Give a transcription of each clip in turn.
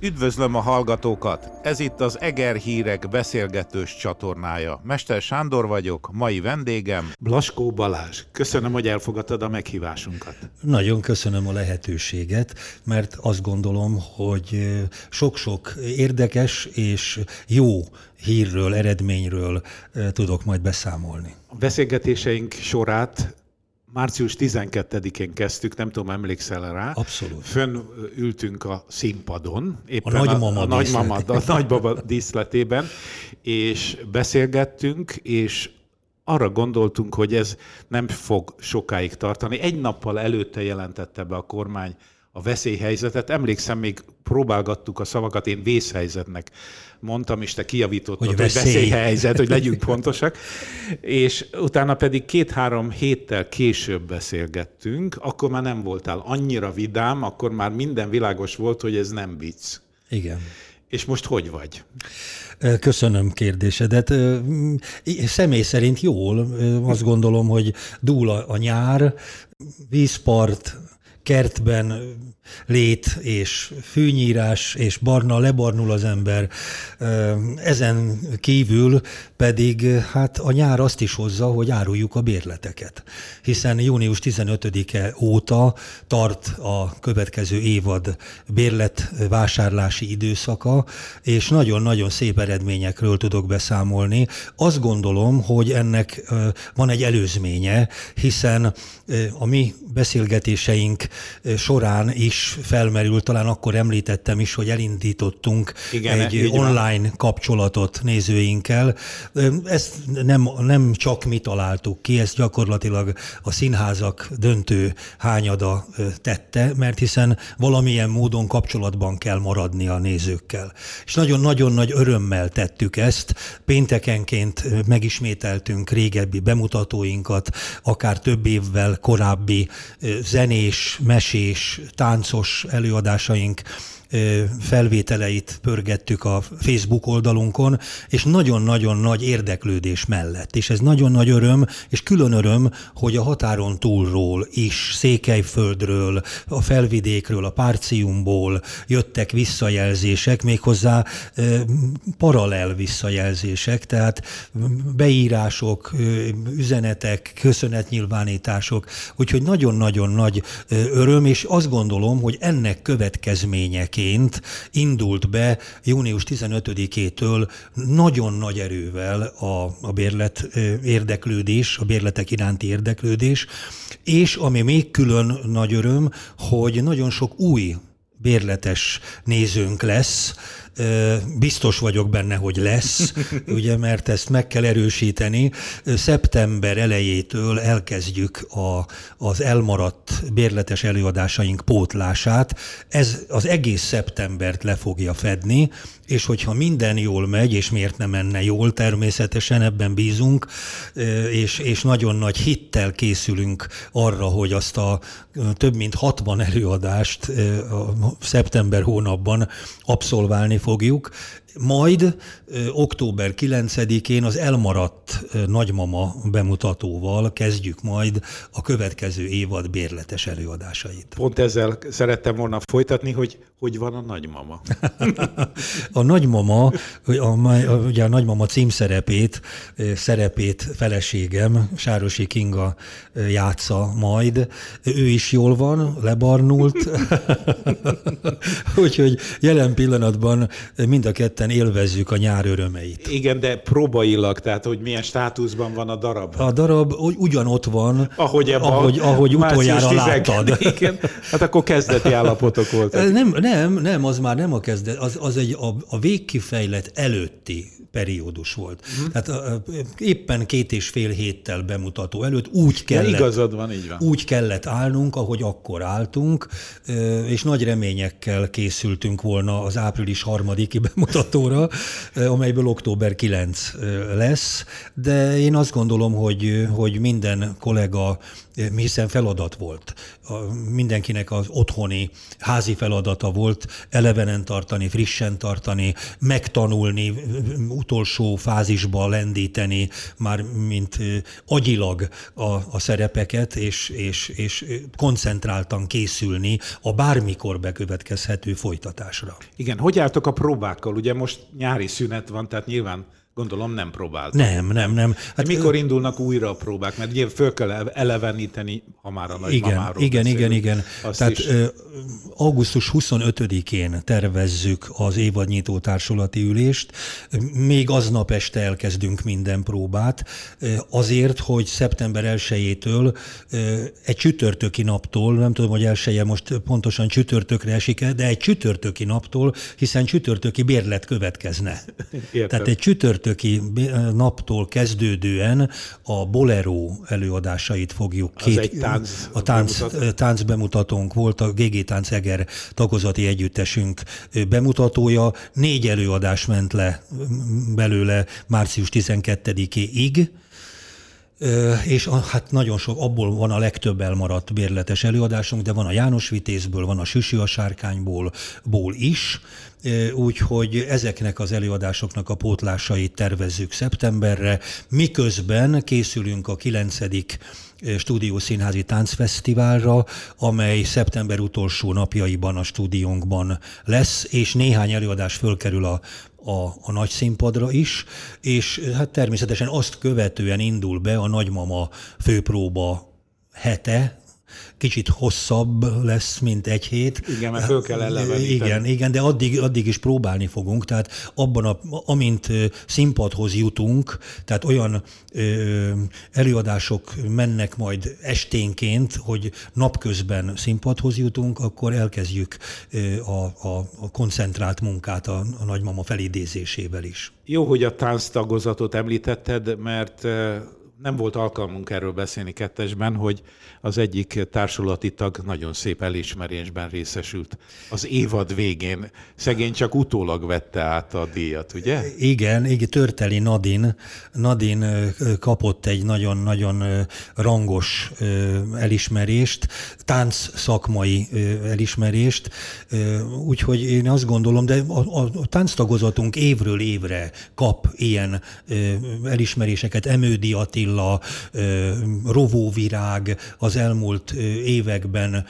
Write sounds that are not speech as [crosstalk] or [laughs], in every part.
Üdvözlöm a hallgatókat! Ez itt az Eger Hírek beszélgetős csatornája. Mester Sándor vagyok, mai vendégem. Blaskó Balázs, köszönöm, hogy elfogadtad a meghívásunkat. Nagyon köszönöm a lehetőséget, mert azt gondolom, hogy sok-sok érdekes és jó hírről, eredményről tudok majd beszámolni. A beszélgetéseink sorát március 12-én kezdtük, nem tudom, emlékszel rá. Abszolút. Fönn ültünk a színpadon. Éppen a nagymama, a, a, nagymama a nagybaba díszletében, és beszélgettünk, és arra gondoltunk, hogy ez nem fog sokáig tartani. Egy nappal előtte jelentette be a kormány a veszélyhelyzetet. Emlékszem, még próbálgattuk a szavakat, én vészhelyzetnek mondtam, és te kijavítottad, hogy, veszély. hogy veszélyhelyzet, hogy legyünk [laughs] pontosak. És utána pedig két-három héttel később beszélgettünk, akkor már nem voltál annyira vidám, akkor már minden világos volt, hogy ez nem vicc. Igen. És most hogy vagy? Köszönöm kérdésedet. Személy szerint jól. Azt gondolom, hogy dúl a nyár, vízpart, kertben lét és fűnyírás és barna, lebarnul az ember. Ezen kívül pedig hát a nyár azt is hozza, hogy áruljuk a bérleteket. Hiszen június 15-e óta tart a következő évad bérletvásárlási időszaka, és nagyon-nagyon szép eredményekről tudok beszámolni. Azt gondolom, hogy ennek van egy előzménye, hiszen a mi beszélgetéseink során is is felmerült, talán akkor említettem is, hogy elindítottunk Igen, egy online van. kapcsolatot nézőinkkel. Ezt nem, nem csak mi találtuk ki, ezt gyakorlatilag a színházak döntő hányada tette, mert hiszen valamilyen módon kapcsolatban kell maradni a nézőkkel. És nagyon-nagyon nagy örömmel tettük ezt. Péntekenként megismételtünk régebbi bemutatóinkat, akár több évvel korábbi zenés, mesés, tánc táncos előadásaink felvételeit pörgettük a Facebook oldalunkon, és nagyon-nagyon nagy érdeklődés mellett. És ez nagyon nagy öröm, és külön öröm, hogy a határon túlról is, Székelyföldről, a felvidékről, a Párciumból jöttek visszajelzések, méghozzá paralel visszajelzések, tehát beírások, üzenetek, köszönetnyilvánítások, úgyhogy nagyon-nagyon nagy öröm, és azt gondolom, hogy ennek következmények ként indult be június 15-től nagyon nagy erővel a, a bérlet érdeklődés, a bérletek iránti érdeklődés, és ami még külön nagy öröm, hogy nagyon sok új bérletes nézőnk lesz, biztos vagyok benne, hogy lesz, [laughs] ugye, mert ezt meg kell erősíteni. Szeptember elejétől elkezdjük a, az elmaradt bérletes előadásaink pótlását. Ez az egész szeptembert le fogja fedni, és hogyha minden jól megy, és miért nem menne jól, természetesen ebben bízunk, és, és nagyon nagy hittel készülünk arra, hogy azt a több mint 60 előadást a szeptember hónapban abszolválni fogjuk. Majd ö, október 9-én az elmaradt ö, nagymama bemutatóval kezdjük majd a következő évad bérletes előadásait. Pont ezzel szerettem volna folytatni, hogy hogy van a nagymama? [laughs] a nagymama, a, a, ugye a nagymama címszerepét, szerepét feleségem, Sárosi Kinga játsza majd. Ő is jól van, lebarnult, [laughs] úgyhogy jelen pillanatban mind a ketten élvezzük a nyár örömeit. Igen, de próbailag, tehát hogy milyen státuszban van a darab? A darab ugyanott van, ahogy, ahogy, ahogy utoljára láttad. [laughs] Igen. Hát akkor kezdeti állapotok voltak. Nem, nem, nem, az már nem a kezdet, az, az egy a, a végkifejlet előtti periódus volt. Uh-huh. Tehát éppen két és fél héttel bemutató előtt úgy kellett, ja, igazad van, így van. úgy kellett állnunk, ahogy akkor álltunk, és nagy reményekkel készültünk volna az április harmadiki bemutatóra, amelyből október 9 lesz, de én azt gondolom, hogy, hogy minden kollega hiszen feladat volt. Mindenkinek az otthoni házi feladata volt elevenen tartani, frissen tartani, megtanulni, utolsó fázisba lendíteni, már mint agyilag a, a szerepeket, és, és, és koncentráltan készülni a bármikor bekövetkezhető folytatásra. Igen, hogy álltok a próbákkal? Ugye most nyári szünet van, tehát nyilván Gondolom nem próbált. Nem, nem, nem. Hát mikor indulnak újra a próbák? Mert ugye föl kell eleveníteni, ha már a nagymamáról Igen, beszélünk, igen, igen. Tehát is... augusztus 25-én tervezzük az évadnyitó társulati ülést. Még aznap este elkezdünk minden próbát, azért, hogy szeptember 1-től egy csütörtöki naptól, nem tudom, hogy elsője most pontosan csütörtökre esik-e, de egy csütörtöki naptól, hiszen csütörtöki bérlet következne. Értem. Tehát egy csütörtök csütörtöki naptól kezdődően a Bolero előadásait fogjuk. Az két, egy tánc a tánc, bemutató? tánc bemutatónk volt, a GG Tánc Eger tagozati együttesünk bemutatója. Négy előadás ment le belőle március 12-ig és hát nagyon sok, abból van a legtöbb elmaradt bérletes előadásunk, de van a János Vitézből, van a Süsű a Sárkányból ból is, úgyhogy ezeknek az előadásoknak a pótlásait tervezzük szeptemberre, miközben készülünk a 9 stúdiószínházi táncfesztiválra, amely szeptember utolsó napjaiban a stúdiónkban lesz, és néhány előadás fölkerül a a, a nagy színpadra is, és hát természetesen azt követően indul be a nagymama főpróba hete, kicsit hosszabb lesz, mint egy hét. Igen, mert föl kell eleveníteni. Igen, igen, de addig, addig is próbálni fogunk, tehát abban, a, amint színpadhoz jutunk, tehát olyan ö, előadások mennek majd esténként, hogy napközben színpadhoz jutunk, akkor elkezdjük a, a, a koncentrált munkát a, a nagymama felidézésével is. Jó, hogy a tánctagozatot említetted, mert nem volt alkalmunk erről beszélni kettesben, hogy az egyik társulati tag nagyon szép elismerésben részesült. Az évad végén szegény csak utólag vette át a díjat, ugye? Igen, igen Törteli Nadin. Nadin kapott egy nagyon-nagyon rangos elismerést, tánc szakmai elismerést, úgyhogy én azt gondolom, de a, a tánctagozatunk évről évre kap ilyen elismeréseket, Emődi Attila, Attila, Rovóvirág az elmúlt években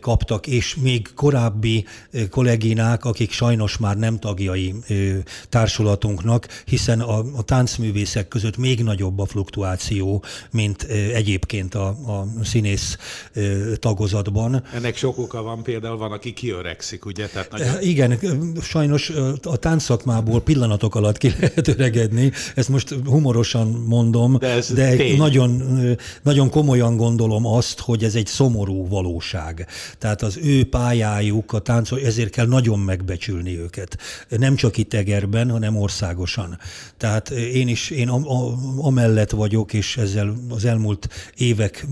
kaptak, és még korábbi kolléginák, akik sajnos már nem tagjai társulatunknak, hiszen a, a táncművészek között még nagyobb a fluktuáció, mint egyébként a, a színész tagozatban. Ennek sok oka van, például van, aki kiöregszik, ugye? Tehát nagyon... Igen, sajnos a táncszakmából pillanatok alatt ki lehet öregedni, ezt most humorosan mondom, de, ez de nagyon, nagyon komolyan gondolom azt, hogy ez egy szomorú valóság. Tehát az ő pályájuk, a táncol, ezért kell nagyon megbecsülni őket. Nem csak itt Egerben, hanem országosan. Tehát én is, én amellett vagyok, és ezzel az elmúlt évek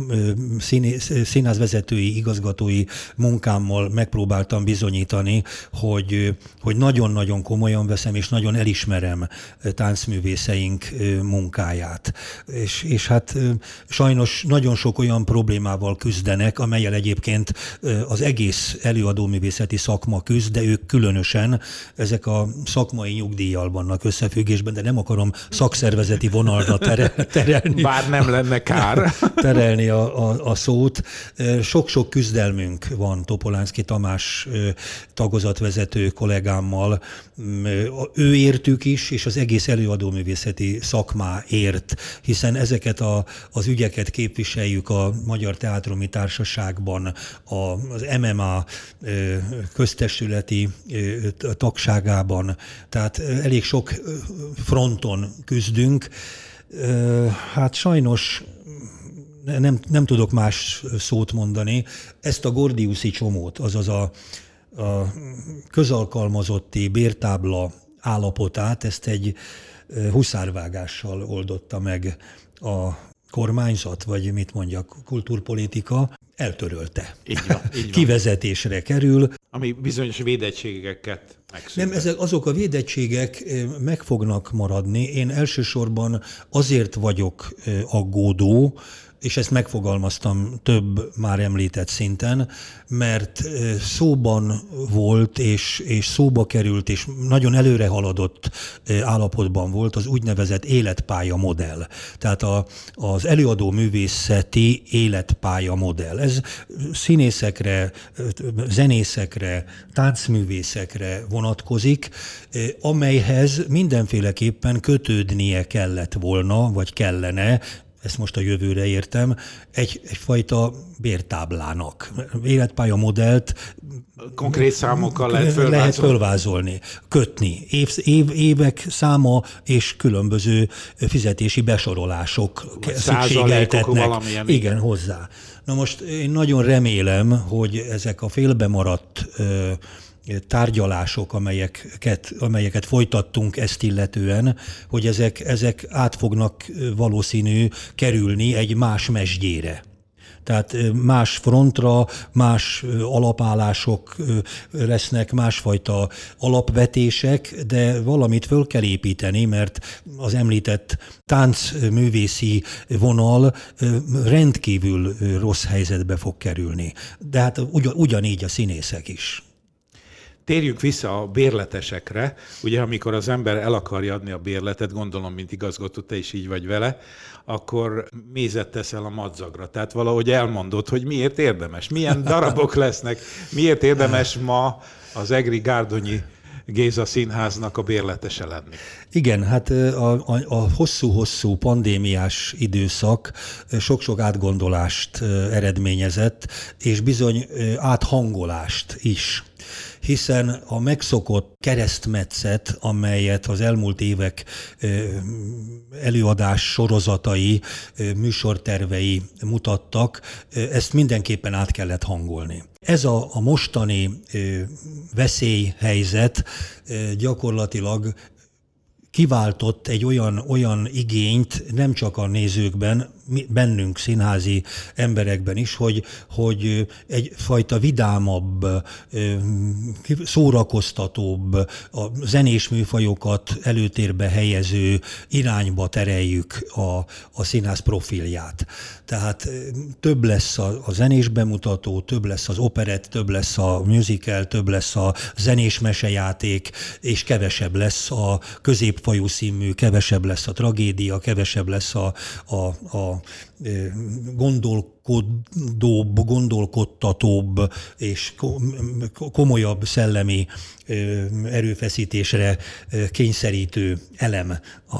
színházvezetői, igazgatói munkámmal megpróbáltam bizonyítani, hogy, hogy nagyon-nagyon komolyan veszem, és nagyon elismerem táncművészeink munkáját. És, és hát sajnos nagyon sok olyan problémával küzdenek, amelyel egyébként az egész előadóművészeti szakma küzd, de ők különösen ezek a szakmai nyugdíjjal vannak összefüggésben, de nem akarom szakszervezeti vonalra terelni. Bár nem lenne kár. [laughs] terelni a, a, a szót. Sok-sok küzdelmünk van Topolánszki Tamás tagozatvezető kollégámmal. Ő értük is, és az egész előadóművészeti szakmá ért, hiszen ezeket a, az ügyeket képviseljük a Magyar Teátromi Társaságban, az MMA köztestületi tagságában, tehát elég sok fronton küzdünk. Hát sajnos nem, nem tudok más szót mondani. Ezt a Gordiuszi csomót, azaz a, a közalkalmazotti bértábla állapotát, ezt egy huszárvágással oldotta meg a kormányzat, vagy mit mondjak, kulturpolitika eltörölte. Így van, így van. Kivezetésre kerül. Ami bizonyos védettségeket Nem, ezek azok a védettségek meg fognak maradni. Én elsősorban azért vagyok aggódó, és ezt megfogalmaztam több már említett szinten, mert szóban volt, és, és szóba került, és nagyon előre haladott állapotban volt az úgynevezett életpálya modell. Tehát a, az előadó művészeti életpálya modell. Ez színészekre, zenészekre, táncművészekre vonatkozik, amelyhez mindenféleképpen kötődnie kellett volna, vagy kellene ezt most a jövőre értem, egy, egyfajta bértáblának. Életpálya modellt konkrét számokkal lehet fölvázolni. Lehet fölvázolni, kötni. Év, év, évek száma és különböző fizetési besorolások szükségeltetnek. Igen, igen, hozzá. Na most én nagyon remélem, hogy ezek a félbemaradt tárgyalások, amelyeket, amelyeket folytattunk ezt illetően, hogy ezek, ezek át fognak valószínű kerülni egy más mesgyére. Tehát más frontra, más alapállások lesznek, másfajta alapvetések, de valamit föl kell építeni, mert az említett táncművészi vonal rendkívül rossz helyzetbe fog kerülni. De hát ugyanígy a színészek is. Térjünk vissza a bérletesekre. Ugye, amikor az ember el akarja adni a bérletet, gondolom, mint igazgató, te is így vagy vele, akkor mézet teszel a madzagra. Tehát valahogy elmondod, hogy miért érdemes, milyen darabok lesznek, miért érdemes ma az Egri Gárdonyi Géza Színháznak a bérletese lenni. Igen, hát a, a, a hosszú-hosszú pandémiás időszak sok-sok átgondolást eredményezett, és bizony áthangolást is hiszen a megszokott keresztmetszet, amelyet az elmúlt évek előadás sorozatai, műsortervei mutattak, ezt mindenképpen át kellett hangolni. Ez a, a mostani veszélyhelyzet gyakorlatilag kiváltott egy olyan, olyan igényt nem csak a nézőkben, bennünk színházi emberekben is, hogy, hogy egyfajta vidámabb, szórakoztatóbb, a zenés műfajokat előtérbe helyező irányba tereljük a, a színház profilját. Tehát több lesz a, a zenés bemutató, több lesz az operett, több lesz a musical, több lesz a zenés mesejáték, és kevesebb lesz a középfajú színmű, kevesebb lesz a tragédia, kevesebb lesz a, a, a gondolkodóbb, gondolkodtatóbb és komolyabb szellemi erőfeszítésre kényszerítő elem a,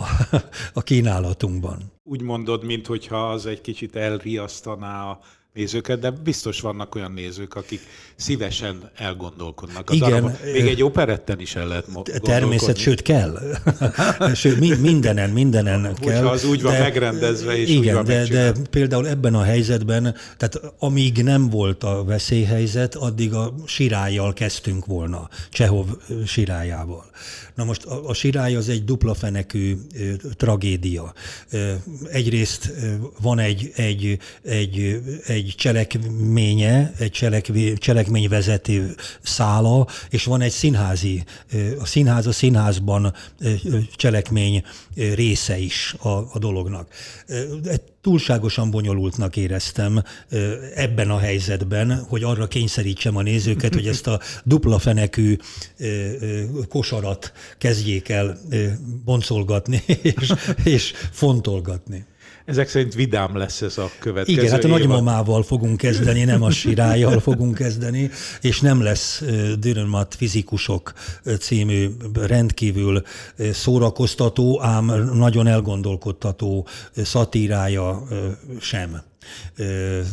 a kínálatunkban. Úgy mondod, mintha az egy kicsit elriasztaná a nézőket, de biztos vannak olyan nézők, akik szívesen elgondolkodnak. Az Igen. Arra, még egy operetten is el lehet Természet, sőt kell. [laughs] sőt, mindenen, mindenen Hogyha kell. az úgy van de, megrendezve, és igen, úgy van de, de például ebben a helyzetben, tehát amíg nem volt a veszélyhelyzet, addig a sirályjal kezdtünk volna, Csehov sirályával. Na most a, a sirály az egy dupla fenekű ö, tragédia. Ö, egyrészt van egy, egy, egy, egy cselekménye, egy cselekvé, cselekményvezető szála, és van egy színházi, a színház a színházban cselekmény része is a, a dolognak túlságosan bonyolultnak éreztem ebben a helyzetben, hogy arra kényszerítsem a nézőket, hogy ezt a dupla fenekű kosarat kezdjék el boncolgatni [laughs] és, és fontolgatni. Ezek szerint vidám lesz ez a következő Igen, hát a nagymamával fogunk kezdeni, nem a sirályjal fogunk kezdeni, és nem lesz Dürrenmatt fizikusok című rendkívül szórakoztató, ám nagyon elgondolkodtató szatírája sem,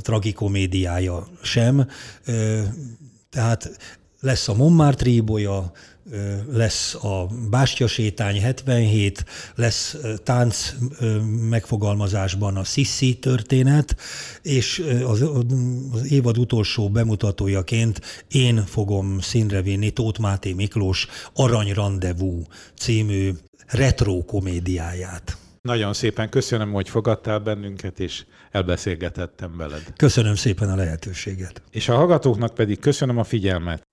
tragikomédiája sem. Tehát lesz a Montmartre tríboja, lesz a Bástya-sétány 77, lesz tánc megfogalmazásban a Sissi történet, és az, az évad utolsó bemutatójaként én fogom színre vinni Tóth Máté Miklós Arany Rendezvous című retro komédiáját. Nagyon szépen köszönöm, hogy fogadtál bennünket, és elbeszélgetettem veled. Köszönöm szépen a lehetőséget. És a hallgatóknak pedig köszönöm a figyelmet.